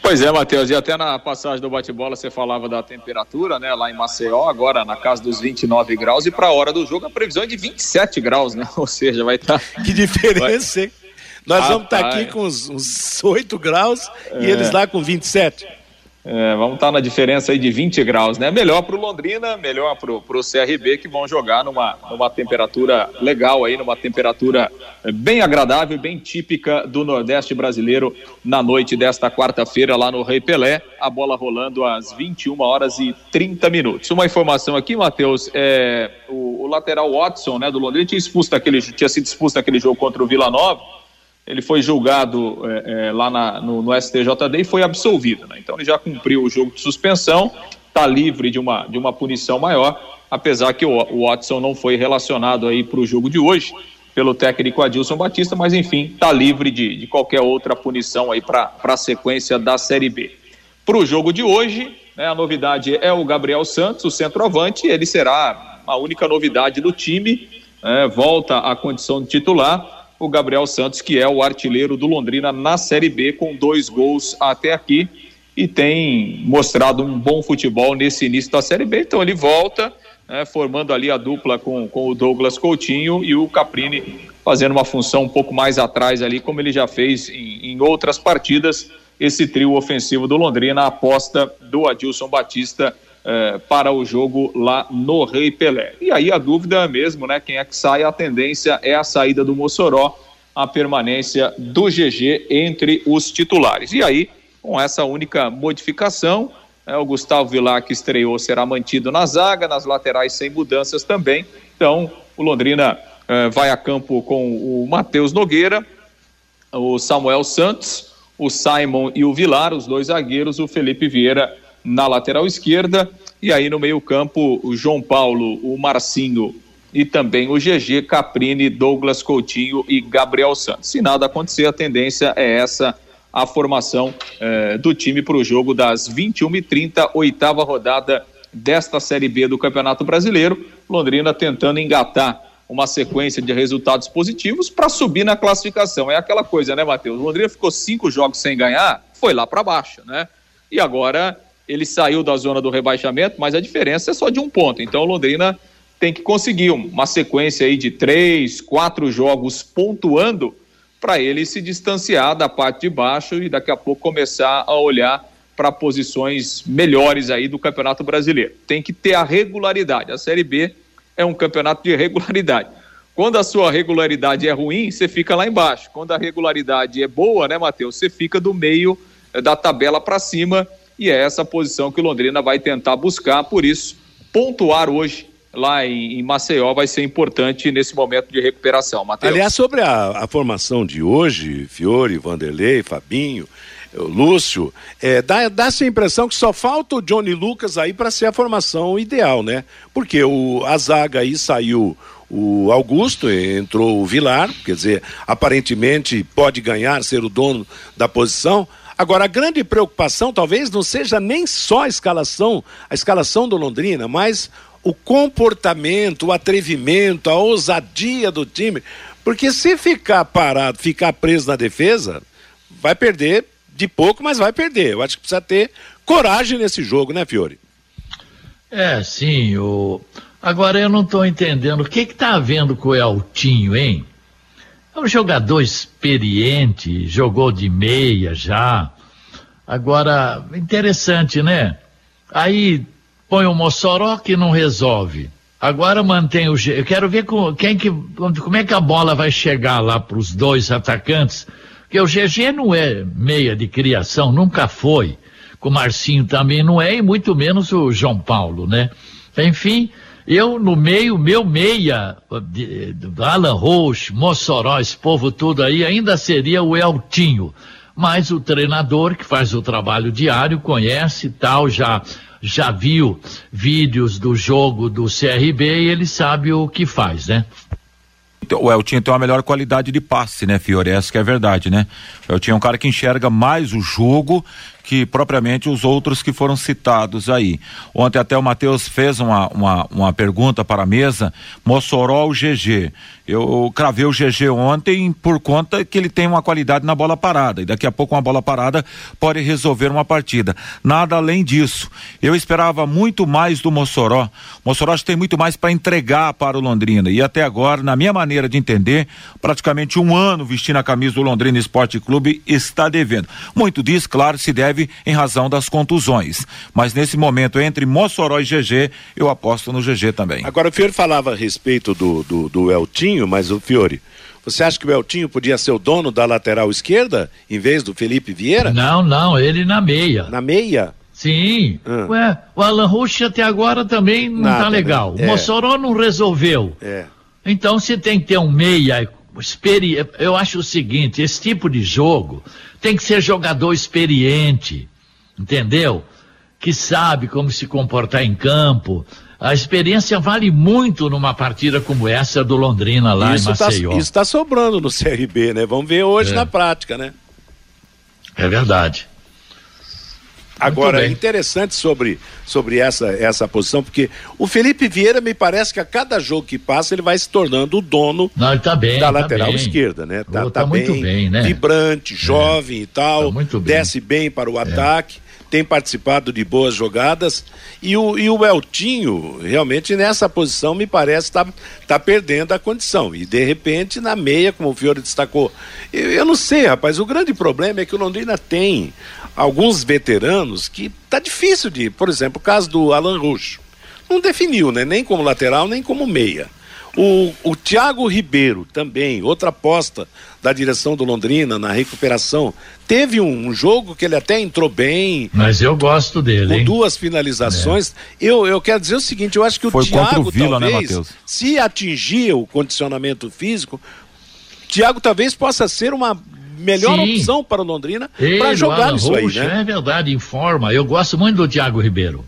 Pois é, Matheus, e até na passagem do bate-bola você falava da temperatura, né, lá em Maceió, agora na casa dos 29 graus, e para a hora do jogo a previsão é de 27 graus, né? [laughs] Ou seja, vai estar. [laughs] Que diferença, hein? Nós vamos estar Rapaz. aqui com uns, uns 8 graus e É. eles lá com 27. É, vamos estar na diferença aí de 20 graus, né? Melhor para o Londrina, melhor para o CRB, que vão jogar numa, numa temperatura legal aí, numa temperatura eh, bem agradável, bem típica do Nordeste brasileiro na noite desta quarta-feira lá no Rei Pelé. A bola rolando às 21 horas e 30 minutos. Uma informação aqui, Matheus, é, o, o lateral Watson, né, do Londrina, tinha, expulso daquele, tinha sido expulso daquele jogo contra o Vila Nova ele foi julgado é, é, lá na- no, no STJD e foi absolvido. Né? Então ele já cumpriu o jogo de suspensão, está livre de uma, de uma punição maior, apesar que o, o Watson não foi relacionado aí para o jogo de hoje pelo técnico Adilson Batista, mas enfim, está livre de, de qualquer outra punição aí para a sequência da Série B. Para o jogo de hoje, né, a novidade é o Gabriel Santos, o centroavante, ele será a única novidade do time, né, volta à condição de titular. O Gabriel Santos, que é o artilheiro do Londrina na Série B, com dois gols até aqui, e tem mostrado um bom futebol nesse início da Série B. Então ele volta, né, formando ali a dupla com, com o Douglas Coutinho e o Caprini fazendo uma função um pouco mais atrás ali, como ele já fez em, em outras partidas. Esse trio ofensivo do Londrina, a aposta do Adilson Batista eh, para o jogo lá no Rei Pelé. E aí a dúvida mesmo, né? Quem é que sai? A tendência é a saída do Mossoró, a permanência do GG entre os titulares. E aí, com essa única modificação, né, o Gustavo Vilar, que estreou, será mantido na zaga, nas laterais sem mudanças também. Então, o Londrina eh, vai a campo com o Matheus Nogueira, o Samuel Santos, o Simon e o Vilar, os dois zagueiros, o Felipe Vieira na lateral esquerda, e aí no meio-campo o João Paulo, o Marcinho e também o GG, Caprini, Douglas Coutinho e Gabriel Santos. Se nada acontecer, a tendência é essa a formação eh, do time para o jogo das 21h30, oitava rodada desta Série B do Campeonato Brasileiro. Londrina tentando engatar uma sequência de resultados positivos para subir na classificação. É aquela coisa, né, Matheus? Londrina ficou cinco jogos sem ganhar, foi lá para baixo, né? E agora ele saiu da zona do rebaixamento, mas a diferença é só de um ponto. Então, Londrina tem que conseguir uma sequência aí de três, quatro jogos pontuando para ele se distanciar da parte de baixo e daqui a pouco começar a olhar para posições melhores aí do Campeonato Brasileiro. Tem que ter a regularidade. A Série B é um campeonato de regularidade. Quando a sua regularidade é ruim, você fica lá embaixo. Quando a regularidade é boa, né, Matheus? Você fica do meio eh, da tabela para cima e é essa posição que o Londrina vai tentar buscar. Por isso, pontuar hoje lá em, em Maceió vai ser importante nesse momento de recuperação. Matheus. Aliás, sobre a, a formação de hoje, Fiore, Vanderlei, Fabinho, eh, Lúcio, é, dá, dá essa impressão que só falta o Johnny Lucas aí para ser a formação ideal, né? Porque o, a zaga aí saiu o Augusto, entrou o Vilar, quer dizer, aparentemente pode ganhar, ser o dono da posição. Agora, a grande preocupação talvez não seja nem só a escalação, a escalação do Londrina, mas o comportamento, o atrevimento, a ousadia do time. Porque se ficar parado, ficar preso na defesa, vai perder de pouco, mas vai perder. Eu acho que precisa ter coragem nesse jogo, né, Fiore? É, sim. O... Agora eu não estou entendendo o que está havendo com o Eltinho, hein? É um jogador experiente, jogou de meia já. Agora, interessante, né? Aí põe o Mossoró que não resolve. Agora mantém o. Eu quero ver com, quem que, como é que a bola vai chegar lá para os dois atacantes. Porque o GG não é meia de criação, nunca foi. Com o Marcinho também não é, e muito menos o João Paulo, né? Enfim, eu no meio, meu meia, Alan Roche, Mossoró, esse povo tudo aí, ainda seria o Eltinho. Mas o treinador que faz o trabalho diário, conhece tal, já já viu vídeos do jogo do CRB e ele sabe o que faz, né? Então, o Eltinho tem uma melhor qualidade de passe, né, Fiore? Essa que é verdade, né? O Eltinho é um cara que enxerga mais o jogo que propriamente os outros que foram citados aí. Ontem até o Matheus fez uma, uma, uma pergunta para a mesa, Mossoró ou GG. Eu cravei o GG ontem por conta que ele tem uma qualidade na bola parada e daqui a pouco uma bola parada pode resolver uma partida. Nada além disso. Eu esperava muito mais do Mossoró. Mossoró tem muito mais para entregar para o Londrina e até agora, na minha maneira de entender, praticamente um ano vestindo a camisa do Londrina Esporte Clube está devendo. Muito disso, claro, se deve em razão das contusões. Mas nesse momento, entre Mossoró e GG, eu aposto no GG também. Agora, o Fiore falava a respeito do, do, do Eltinho, mas o Fiore. Você acha que o Eltinho podia ser o dono da lateral esquerda em vez do Felipe Vieira? Não, não, ele na meia. Na meia? Sim. Ah. Ué, o Alan Rush até agora também não Nada, tá legal. Né? O é. Mossoró não resolveu. É. Então você tem que ter um meia. Eu acho o seguinte: esse tipo de jogo tem que ser jogador experiente, entendeu? Que sabe como se comportar em campo. A experiência vale muito numa partida como essa do Londrina lá isso em tá Maceió. Tá, isso está sobrando no CRB, né? Vamos ver hoje é. na prática, né? É verdade. Agora, é interessante sobre, sobre essa, essa posição, porque o Felipe Vieira me parece que a cada jogo que passa ele vai se tornando o dono Não, tá bem, da tá lateral bem. esquerda, né? Tá, tá, tá bem, bem né? vibrante, é. jovem é. e tal, tá desce bem para o é. ataque, tem participado de boas jogadas e o, e o Eltinho realmente nessa posição me parece tá, tá perdendo a condição e de repente na meia, como o Fiore destacou, eu, eu não sei, rapaz, o grande problema é que o Londrina tem alguns veteranos que tá difícil de, por exemplo, o caso do Alan Ruxo. Não definiu, né? Nem como lateral, nem como meia. O, o Thiago Ribeiro também, outra aposta da direção do Londrina na recuperação. Teve um, um jogo que ele até entrou bem. Mas eu gosto dele. Com hein? duas finalizações. Eu, eu quero dizer o seguinte: eu acho que Foi o Thiago, o Vila, né, talvez, Matheus? se atingir o condicionamento físico, Thiago talvez possa ser uma melhor Sim. opção para o Londrina para jogar isso aí, Rocha, né? É verdade, informa. Eu gosto muito do Thiago Ribeiro.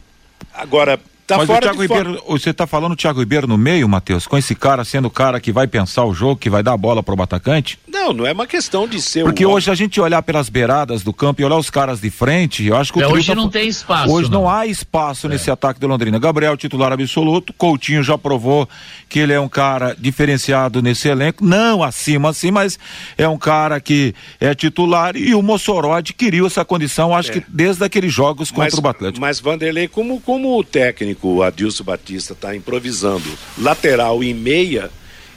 Agora, tá Mas o fora Thiago de forma. Ribeiro, você tá falando o Thiago Ribeiro no meio, Matheus? Com esse cara sendo o cara que vai pensar o jogo, que vai dar a bola pro atacante? Não, não é uma questão de ser Porque o hoje a gente olhar pelas beiradas do campo e olhar os caras de frente, eu acho que o É, trio hoje tá- não tem espaço, Hoje não, não. há espaço nesse ataque do Londrina. Gabriel titular absoluto, Coutinho já provou que ele é um cara diferenciado nesse elenco, não acima assim, mas é um cara que é titular e o Mossoró adquiriu essa condição, acho que desde aqueles jogos contra mas, o Atlético. Mas Vanderlei, como, como o técnico o Adilson Batista está improvisando lateral e meia,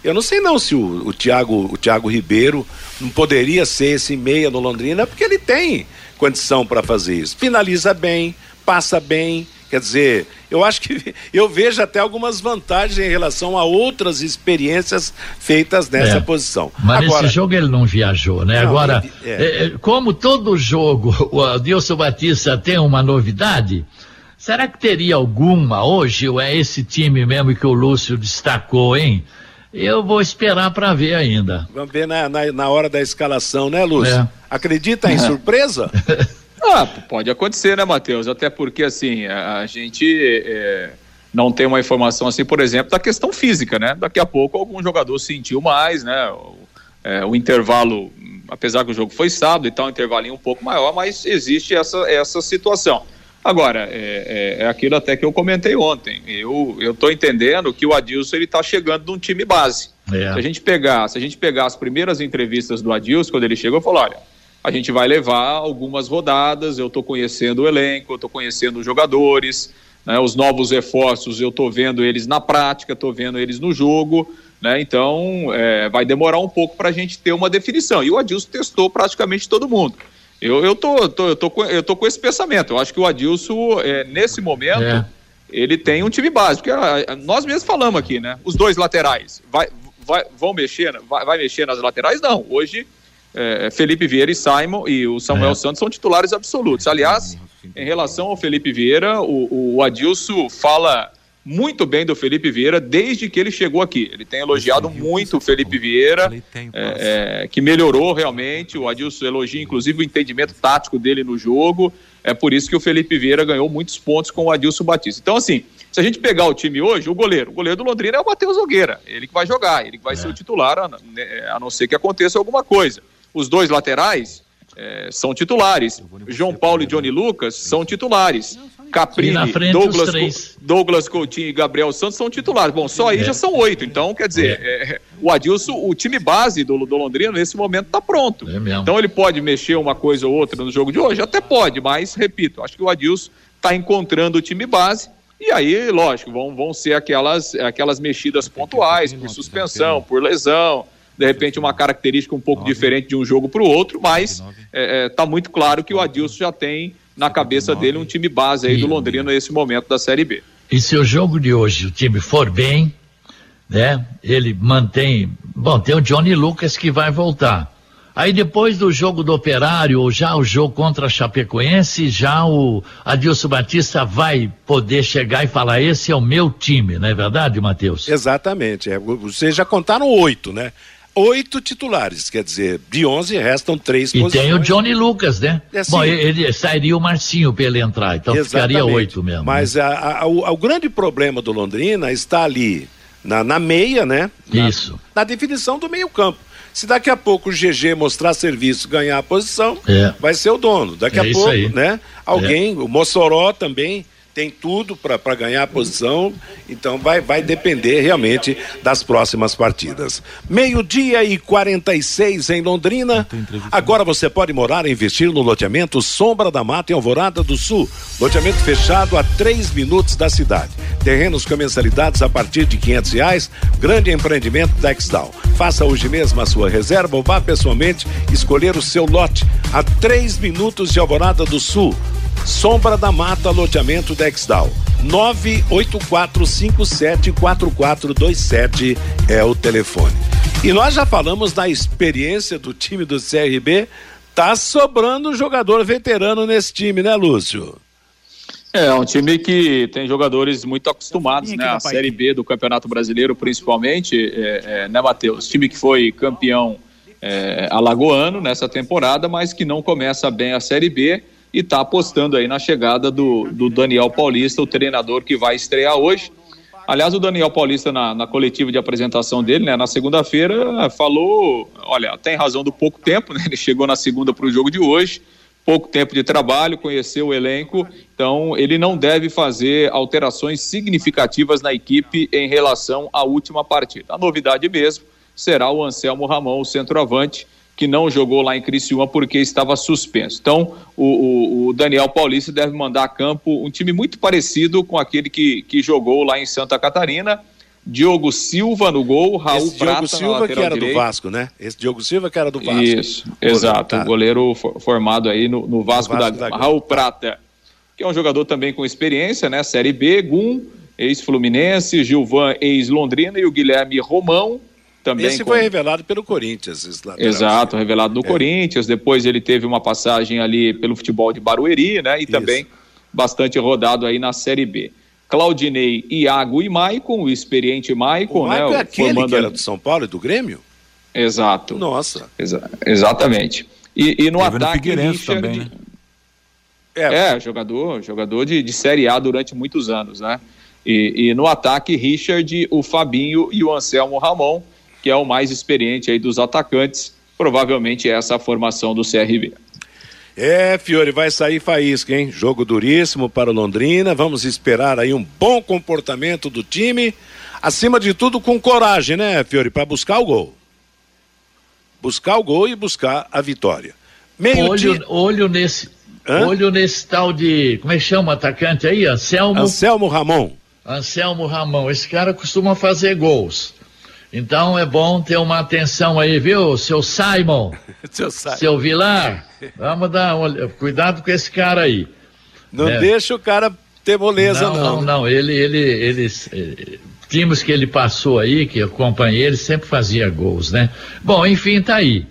eu não sei não se o, o, Thiago, o Thiago Ribeiro não poderia ser esse meia no Londrina, porque ele tem condição para fazer isso. Finaliza bem, passa bem. Quer dizer, eu acho que [laughs] eu vejo até algumas vantagens em relação a outras experiências feitas nessa É. posição. Mas Agora, nesse jogo ele não viajou, né? Não, Agora, ele- é. é, é, como todo jogo o Adilson Batista tem uma novidade, será que teria alguma hoje ou é esse time mesmo que o Lúcio destacou, hein? Eu vou esperar para ver ainda. vamos ver na, na, na hora da escalação, né, Lúcio? É. Acredita em [laughs] surpresa? Ah, pode acontecer, né, Matheus? Até porque, assim, a, a gente é, não tem uma informação, assim, por exemplo, da questão física, né? Daqui a pouco algum jogador sentiu mais, né? O, é, o intervalo, apesar que o jogo foi sábado e tal, um intervalinho um pouco maior, mas existe essa, essa situação. Agora, é, é, é aquilo até que eu comentei ontem. Eu estou entendendo que o Adilson ele está chegando num time base. É. Se a gente pegar, se a gente pegar as primeiras entrevistas do Adilson quando ele chegou, eu falou, olha, a gente vai levar algumas rodadas. Eu estou conhecendo o elenco, eu estou conhecendo os jogadores, né, os novos reforços. Eu estou vendo eles na prática, estou vendo eles no jogo. Né, então, é, vai demorar um pouco para a gente ter uma definição. E o Adilson testou praticamente todo mundo. Eu, eu, tô, tô- eu, tô, com, eu tô com esse pensamento. Eu acho que o Adilson, é, nesse momento, É. ele tem um time básico. Porque ah, nós mesmos falamos aqui, né? Os dois laterais. Vai, vai, vão mexer, vai, vai mexer nas laterais? Não. Hoje, é, Felipe Vieira e Simon e o Samuel É. Santos são titulares absolutos. Aliás, em relação ao Felipe Vieira, o, o Adilson fala muito bem do Felipe Vieira desde que ele chegou aqui. Ele tem elogiado muito o Felipe Vieira, é, é, que melhorou realmente. O Adilson elogia, inclusive, o entendimento tático dele no jogo. É por isso que o Felipe Vieira ganhou muitos pontos com o Adilson Batista. Então, assim, se a gente pegar o time hoje, o goleiro, o goleiro do Londrina é o Matheus Nogueira. Ele que vai jogar, ele que vai ser o titular, a, né, a não ser que aconteça alguma coisa. Os dois laterais é, são titulares. João Paulo e Johnny Lucas são titulares. Caprini, frente Douglas, Douglas Coutinho e Gabriel Santos são titulares. Bom, só aí É. já são oito. Então, quer dizer, é, o Adilson, o time base do, do Londrina nesse momento está pronto. É. Então ele pode mexer uma coisa ou outra no jogo de hoje? Até pode, mas, repito, acho que o Adilson está encontrando o time base. E aí, lógico, vão, vão ser aquelas, aquelas mexidas pontuais, por suspensão, por lesão, de repente uma característica um pouco diferente de um jogo para o outro, mas está muito claro que o Adilson já tem na cabeça dele um time base aí do Londrina nesse momento da Série B. E se o jogo de hoje o time for bem, né? Ele mantém. Bom, tem o Johnny Lucas que vai voltar. Aí depois do jogo do Operário, ou já o jogo contra a Chapecoense, já o Adilson Batista vai poder chegar e falar: esse é o meu time, não é verdade, Matheus? Exatamente. É, vocês já contaram oito, né? Oito titulares, quer dizer, de onze restam três E posições. tem o Johnny Lucas, né? É, sim. Bom, ele, ele- sairia o Marcinho para ele entrar, então ficaria oito mesmo. Mas né? a- a- o, o grande problema do Londrina está ali na, na meia, né? Na- Isso. Na definição do meio-campo. Se daqui a pouco o GG mostrar serviço, ganhar a posição, É. vai ser o dono. Daqui É a pouco, aí. né? Alguém, o Mossoró também tem tudo para ganhar a posição, então vai, vai depender realmente das próximas partidas. Meio-dia e 46 em Londrina. Agora você pode morar e investir no loteamento Sombra da Mata em Alvorada do Sul. Loteamento fechado a três minutos da cidade. Terrenos com mensalidades a partir de 500 reais. Grande empreendimento Dexdal. Faça hoje mesmo a sua reserva ou vá pessoalmente escolher o seu lote a três minutos de Alvorada do Sul. Sombra da Mata, loteamento Dexdal. 984574427 é o telefone. E nós já falamos da experiência do time do CRB. Tá sobrando jogador veterano nesse time, né, Lúcio? É, um time que tem jogadores muito acostumados, né? A Série B do Campeonato Brasileiro, principalmente, é, é, né, Matheus? Time que foi campeão é, alagoano nessa temporada, mas que não começa bem a Série B e está apostando aí na chegada do, do Daniel Paulista, o treinador que vai estrear hoje. Aliás, o Daniel Paulista, na, na coletiva de apresentação dele, né, na segunda-feira, falou: olha, tem razão do pouco tempo, né? Ele chegou na segunda para o jogo de hoje pouco tempo de trabalho, conheceu o elenco, então ele não deve fazer alterações significativas na equipe em relação à última partida. A novidade mesmo será o Anselmo Ramon, o centroavante, que não jogou lá em Criciúma porque estava suspenso. Então, o, o, o, Daniel Paulista deve mandar a campo um time muito parecido com aquele que, que jogou lá em Santa Catarina, Diogo Silva no gol, Raul Esse Prata Diogo Silva que era direito. do Vasco, né? Esse Diogo Silva que era do Vasco. Isso, exato, o goleiro formado aí no, no Vasco, Vasco, da, da Raul Prata, que é um jogador também com experiência, né? Série B, Gum, ex-Fluminense, Gilvan, ex-Londrina e o Guilherme Romão, também Esse com... foi revelado pelo Corinthians. Exato, revelado no é. Corinthians. Depois ele teve uma passagem ali pelo futebol de Barueri, né? E Isso. também bastante rodado aí na Série B. Claudinei, Iago e Maicon, o experiente Maicon, o né? é aquele formando... que era do São Paulo e do Grêmio? Exato. Nossa. Exa exatamente. E, e no Teve ataque, no Richard... também, né? É, é, jogador, jogador de, de Série A durante muitos anos, né? E, e, no ataque, Richard, o Fabinho e o Anselmo Ramon, que é o mais experiente aí dos atacantes. Provavelmente essa a formação do CRB. É, Fiore, vai sair faísca, hein? Jogo duríssimo para o Londrina. Vamos esperar aí um bom comportamento do time. Acima de tudo, com coragem, né, Fiore? Para buscar o gol. Buscar o gol e buscar a vitória. Meio olho, dia... olho nesse. Hã? Olho nesse tal de. Como é que chama o atacante aí? Anselmo. Anselmo Ramon. Anselmo Ramon. Esse cara costuma fazer gols. Então é bom ter uma atenção aí, viu, seu Simon? [laughs] seu, Simon. seu Vilar? Vamos dar um, cuidado com esse cara aí. Não é. deixa o cara ter moleza, não. Não, não, não. Ele, ele, ele, ele, times que ele passou aí, que eu acompanhei, ele sempre fazia gols, né? Bom, enfim, tá aí.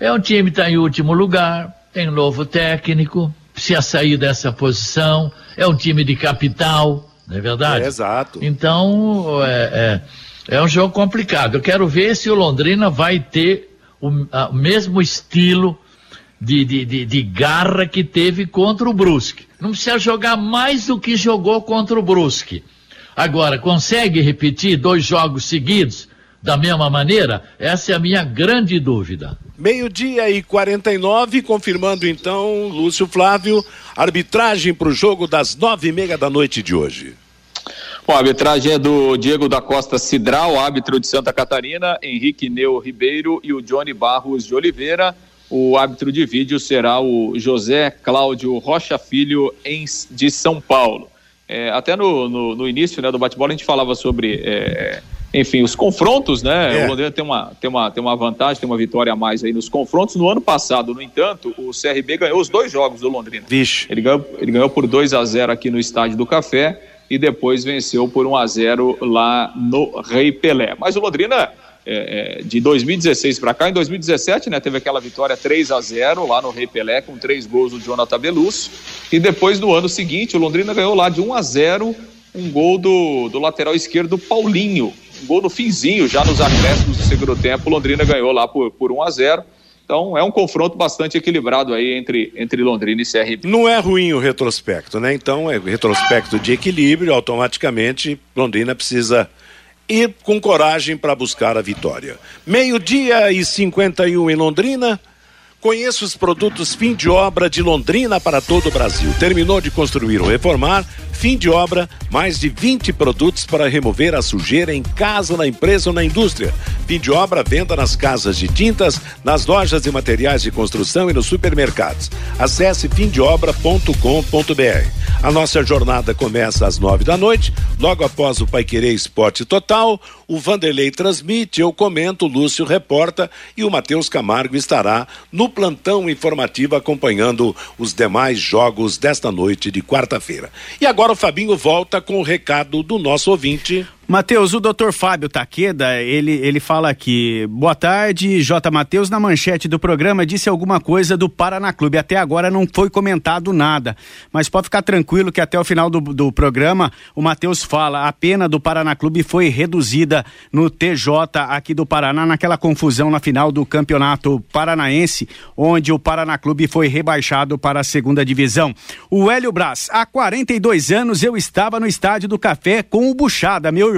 É um time que tá em último lugar, tem um novo técnico, precisa sair dessa posição, é um time de capital, não é verdade? É, exato. Então, é, é, é um jogo complicado. Eu quero ver se o Londrina vai ter o, a, mesmo estilo de, de, de, de, garra que teve contra o Brusque. Não precisa jogar mais do que jogou contra o Brusque. Agora, consegue repetir dois jogos seguidos da mesma maneira? Essa é a minha grande dúvida. Meio-dia e 49, confirmando então, Lúcio Flávio, arbitragem para o jogo das nove e meia da noite de hoje. Bom, a arbitragem é do Diego da Costa Cidral, árbitro de Santa Catarina, Henrique Neu Ribeiro e o Johnny Barros de Oliveira. O árbitro de vídeo será o José Cláudio Rocha Filho em, de São Paulo. É, até no, no, no, início né, do bate-bola a gente falava sobre, é, enfim, os confrontos, né? É. O Londrina tem uma, tem, uma, tem uma vantagem, tem uma vitória a mais aí nos confrontos. No ano passado, no entanto, o CRB ganhou os dois jogos do Londrina. Vixe. Ele ganhou, ele ganhou por 2 a 0 aqui no Estádio do Café e depois venceu por 1 a 0 lá no Rei Pelé. Mas o Londrina é, é, de 2016 para cá. Em 2017, né, teve aquela vitória 3 a 0 lá no Rei Pelé, com três gols do Jonathan Belus. E depois, no ano seguinte, o Londrina ganhou lá de 1 a 0 um gol do, do lateral esquerdo Paulinho. Um gol no finzinho, já nos acréscimos do segundo tempo. O Londrina ganhou lá por, por 1 a 0 então é um confronto bastante equilibrado aí entre, entre Londrina e CRB. Não é ruim o retrospecto, né? Então é retrospecto de equilíbrio, automaticamente Londrina precisa ir com coragem para buscar a vitória. Meio-dia e 51 em Londrina. Conheça os produtos fim de obra de Londrina para todo o Brasil. Terminou de construir ou reformar? Fim de obra, mais de 20 produtos para remover a sujeira em casa, na empresa ou na indústria. Fim de obra, venda nas casas de tintas, nas lojas de materiais de construção e nos supermercados. Acesse fimdeobra.com.br. A nossa jornada começa às nove da noite, logo após o Paiquerê Esporte Total. O Vanderlei transmite, eu comento, o Lúcio reporta e o Matheus Camargo estará no plantão informativo acompanhando os demais jogos desta noite de quarta-feira. E agora Agora o Fabinho volta com o recado do nosso ouvinte. Matheus, o doutor Fábio Taqueda, ele, ele fala aqui, boa tarde, J. Matheus, na manchete do programa disse alguma coisa do Paraná Clube, até agora não foi comentado nada, mas pode ficar tranquilo que até o final do, do programa o Matheus fala, a pena do Paraná Clube foi reduzida no TJ aqui do Paraná, naquela confusão na final do Campeonato Paranaense, onde o Paraná Clube foi rebaixado para a segunda divisão. O Hélio Brás, há 42 anos eu estava no Estádio do Café com o Buchada, meu irmão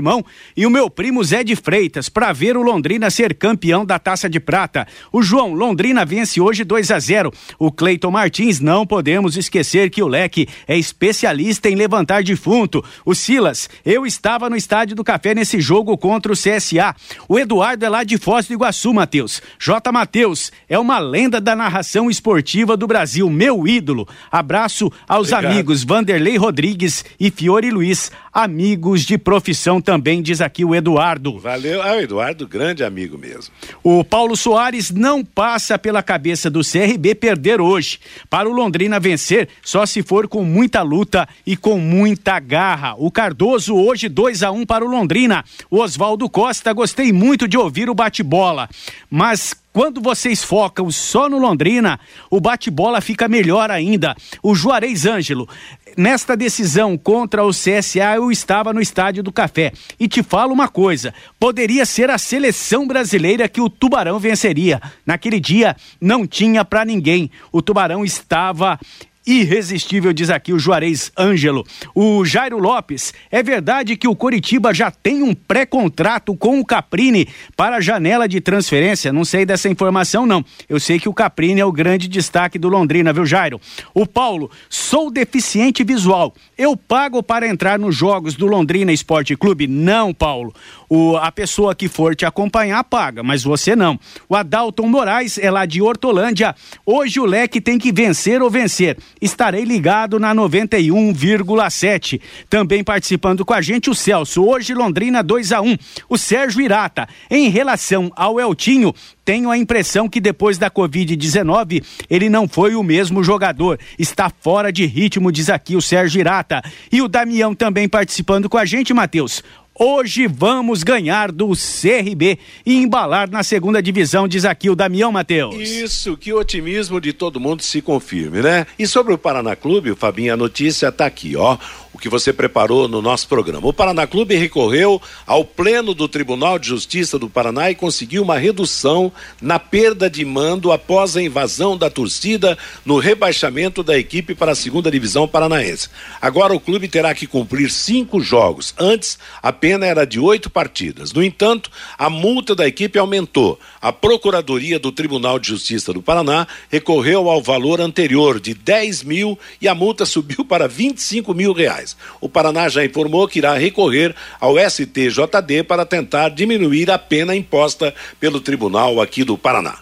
e o meu primo Zé de Freitas para ver o Londrina ser campeão da Taça de Prata. O João, Londrina vence hoje 2 a 0. O Cleiton Martins, não podemos esquecer que o Leque é especialista em levantar defunto. O Silas, eu estava no Estádio do Café nesse jogo contra o CSA. O Eduardo é lá de Foz do Iguaçu, Matheus. J. Matheus é uma lenda da narração esportiva do Brasil, meu ídolo. Abraço aos Obrigado. amigos Vanderlei Rodrigues e Fiore Luiz, amigos de profissão também, diz aqui o Eduardo. Valeu. Ah, o Eduardo, grande amigo mesmo. O Paulo Soares não passa pela cabeça do CRB perder hoje. Para o Londrina vencer, só se for com muita luta e com muita garra. O Cardoso hoje 2 a 1 para o Londrina. O Oswaldo Costa, gostei muito de ouvir o bate-bola, mas quando vocês focam só no Londrina, o bate-bola fica melhor ainda. O Juarez Ângelo, nesta decisão contra o CSA, eu estava no Estádio do Café. E te falo uma coisa: poderia ser a seleção brasileira que o Tubarão venceria. Naquele dia, não tinha para ninguém. O Tubarão estava irresistível, diz aqui o Juarez Ângelo. O Jairo Lopes, é verdade que o Coritiba já tem um pré-contrato com o Caprini para a janela de transferência? Não sei dessa informação, não. Eu sei que o Caprini é o grande destaque do Londrina, viu, Jairo? O Paulo, sou deficiente visual. Eu pago para entrar nos jogos do Londrina Esporte Clube? Não, Paulo. O, a pessoa que for te acompanhar paga, mas você não. O Adalton Moraes é lá de Hortolândia. Hoje o leque tem que vencer ou vencer. Estarei ligado na 91,7. Também participando com a gente o Celso. Hoje Londrina 2 a 1 O Sérgio Irata. Em relação ao Eltinho, tenho a impressão que depois da Covid-19 ele não foi o mesmo jogador. Está fora de ritmo, diz aqui o Sérgio Irata. E o Damião também participando com a gente, Matheus. Hoje vamos ganhar do CRB e embalar na segunda divisão, diz aqui o Damião Matheus. Isso, que otimismo de todo mundo se confirme, né? E sobre o Paraná Clube, o Fabinho, a notícia tá aqui, ó. O que você preparou no nosso programa. O Paraná Clube recorreu ao Pleno do Tribunal de Justiça do Paraná e conseguiu uma redução na perda de mando após a invasão da torcida no rebaixamento da equipe para a segunda divisão paranaense. Agora o clube terá que cumprir cinco jogos. Antes, a pena era de oito partidas. No entanto, a multa da equipe aumentou. A Procuradoria do Tribunal de Justiça do Paraná recorreu ao valor anterior de 10 mil e a multa subiu para 25 mil reais. O Paraná já informou que irá recorrer ao STJD para tentar diminuir a pena imposta pelo tribunal aqui do Paraná.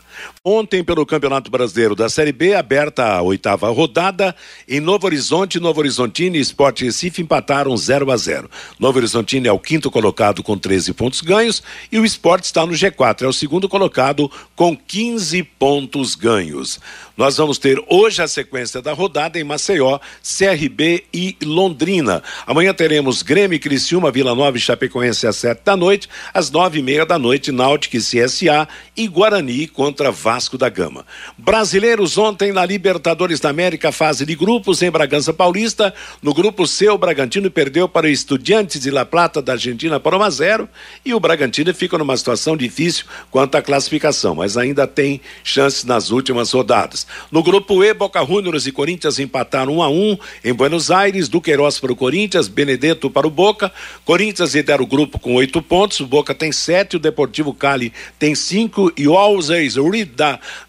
Ontem, pelo Campeonato Brasileiro da Série B, aberta a oitava rodada, em Novo Horizonte, Novo Horizontino e Esporte Recife empataram 0 a 0. Novo Horizontino é o quinto colocado com 13 pontos ganhos e o Esporte está no G4, é o segundo colocado com 15 pontos ganhos. Nós vamos ter hoje a sequência da rodada em Maceió, CRB e Londrina. Amanhã teremos Grêmio, e Criciúma, Vila Nova e Chapecoense às sete da noite, às nove e meia da noite, Náutico e CSA e Guarani contra Vasco da Gama. Brasileiros ontem na Libertadores da América, fase de grupos em Bragança Paulista. No grupo C, o Bragantino perdeu para o Estudiantes de La Plata da Argentina por 1 a 0 e o Bragantino fica numa situação difícil quanto à classificação, mas ainda tem chances nas últimas rodadas. No grupo E, Boca Juniors e Corinthians empataram 1 a 1 em Buenos Aires, Duqueiroz para o Corinthians, Benedetto para o Boca. Corinthians lidera o grupo com oito pontos, o Boca tem sete, o Deportivo Cali tem cinco e o Red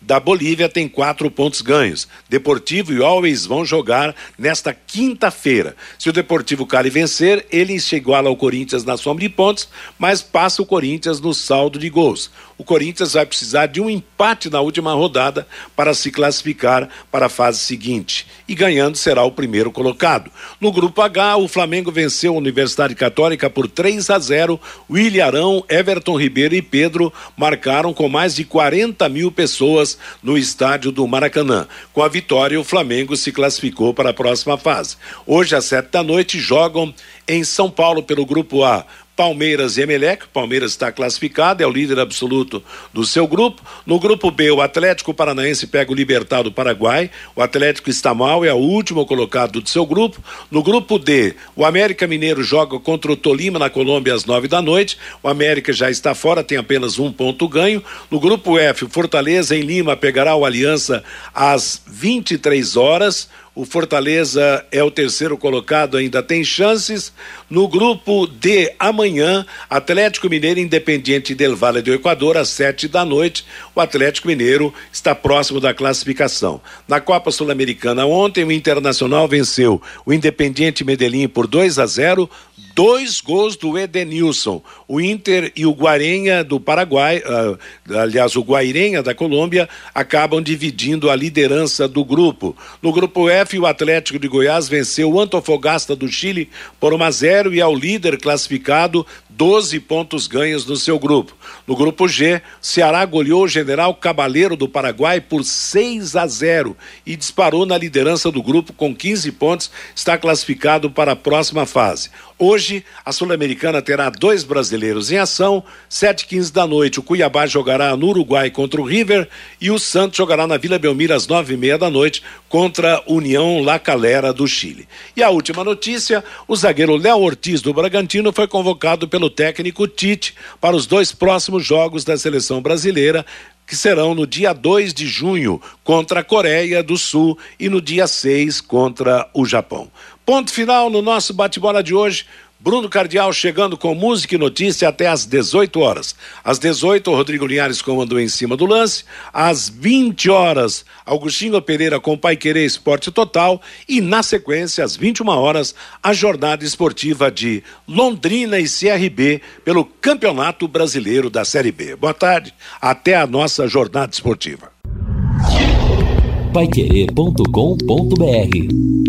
da, Bolívia tem quatro pontos ganhos. Deportivo e Always vão jogar nesta quinta-feira. Se o Deportivo Cali vencer, ele se ao Corinthians na soma de pontos, mas passa o Corinthians no saldo de gols. O Corinthians vai precisar de um empate na última rodada para se classificar para a fase seguinte. E ganhando será o primeiro colocado. No grupo H, o Flamengo venceu a Universidade Católica por 3 a 0. William Arão, Everton Ribeiro e Pedro marcaram com mais de 40 mil pessoas no estádio do Maracanã. Com a vitória, o Flamengo se classificou para a próxima fase. Hoje, às sete da noite, jogam em São Paulo pelo grupo A. Palmeiras e Emelec. Palmeiras está classificado, é o líder absoluto do seu grupo. No grupo B, o Atlético Paranaense pega o Libertar do Paraguai. O Atlético está mal, é o último colocado do seu grupo. No grupo D, o América Mineiro joga contra o Tolima na Colômbia às nove da noite. O América já está fora, tem apenas um ponto ganho. No grupo F, o Fortaleza em Lima pegará o Aliança às 23 horas. O Fortaleza é o terceiro colocado, ainda tem chances. No grupo D, amanhã, Atlético Mineiro Independiente del Vale do Equador, às sete da noite. O Atlético Mineiro está próximo da classificação. Na Copa Sul-Americana, ontem, o Internacional venceu o Independiente Medellín por 2 a 0 dois gols do Edenilson. O Inter e o Guarenha do Paraguai, uh, aliás, o Guairenha da Colômbia, acabam dividindo a liderança do grupo. No grupo F, o Atlético de Goiás venceu o Antofagasta do Chile por 1 a 0 e é o líder classificado 12 pontos ganhos no seu grupo. No grupo G, Ceará goleou o General Cabaleiro do Paraguai por 6 a 0 e disparou na liderança do grupo com 15 pontos, está classificado para a próxima fase. Hoje, a Sul-Americana terá dois brasileiros em ação. Sete quinze da noite, o Cuiabá jogará no Uruguai contra o River e o Santos jogará na Vila Belmiro às nove e meia da noite contra a União La Calera do Chile. E a última notícia: o zagueiro Léo Ortiz do Bragantino foi convocado pelo técnico Tite para os dois próximos jogos da seleção brasileira que serão no dia 2 de junho contra a Coreia do Sul e no dia 6 contra o Japão. Ponto final no nosso bate-bola de hoje. Bruno Cardial chegando com música e notícia até às 18 horas. Às 18, Rodrigo Linhares comandou em cima do lance. Às 20 horas, Augustinho Pereira com Pai Querer Esporte Total. E na sequência, às 21 horas, a jornada esportiva de Londrina e CRB pelo Campeonato Brasileiro da Série B. Boa tarde, até a nossa jornada esportiva. Paiquerê.com.br